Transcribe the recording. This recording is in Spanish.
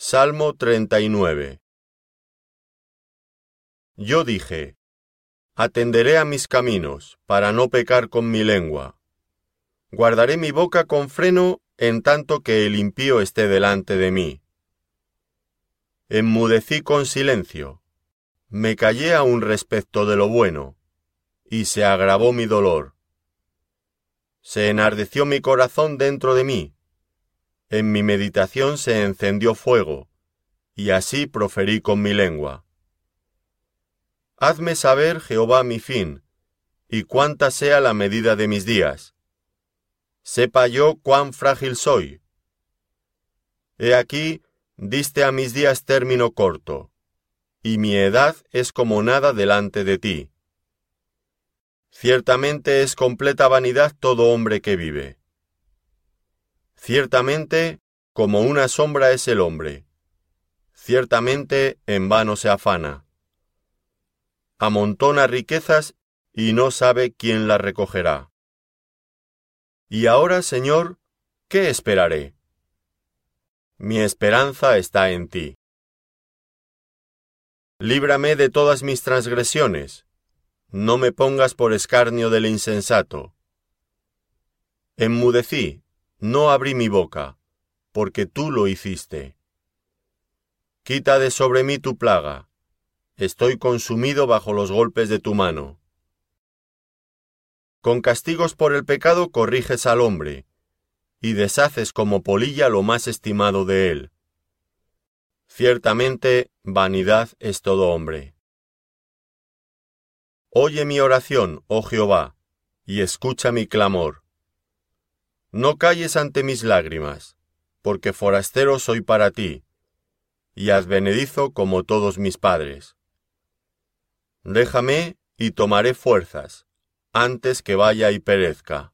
Salmo 39 Yo dije, Atenderé a mis caminos, para no pecar con mi lengua. Guardaré mi boca con freno en tanto que el impío esté delante de mí. Enmudecí con silencio, me callé aún respecto de lo bueno, y se agravó mi dolor. Se enardeció mi corazón dentro de mí, en mi meditación se encendió fuego, y así proferí con mi lengua. Hazme saber, Jehová, mi fin, y cuánta sea la medida de mis días. Sepa yo cuán frágil soy. He aquí, diste a mis días término corto, y mi edad es como nada delante de ti. Ciertamente es completa vanidad todo hombre que vive. Ciertamente, como una sombra es el hombre. Ciertamente, en vano se afana. Amontona riquezas y no sabe quién las recogerá. Y ahora, Señor, ¿qué esperaré? Mi esperanza está en ti. Líbrame de todas mis transgresiones. No me pongas por escarnio del insensato. Enmudecí, no abrí mi boca, porque tú lo hiciste. Quita de sobre mí tu plaga, estoy consumido bajo los golpes de tu mano. Con castigos por el pecado corriges al hombre, y deshaces como polilla lo más estimado de él. Ciertamente, vanidad es todo hombre. Oye mi oración, oh Jehová, y escucha mi clamor no calles ante mis lágrimas, porque forastero soy para ti, y advenedizo como todos mis padres. Déjame y tomaré fuerzas, antes que vaya y perezca.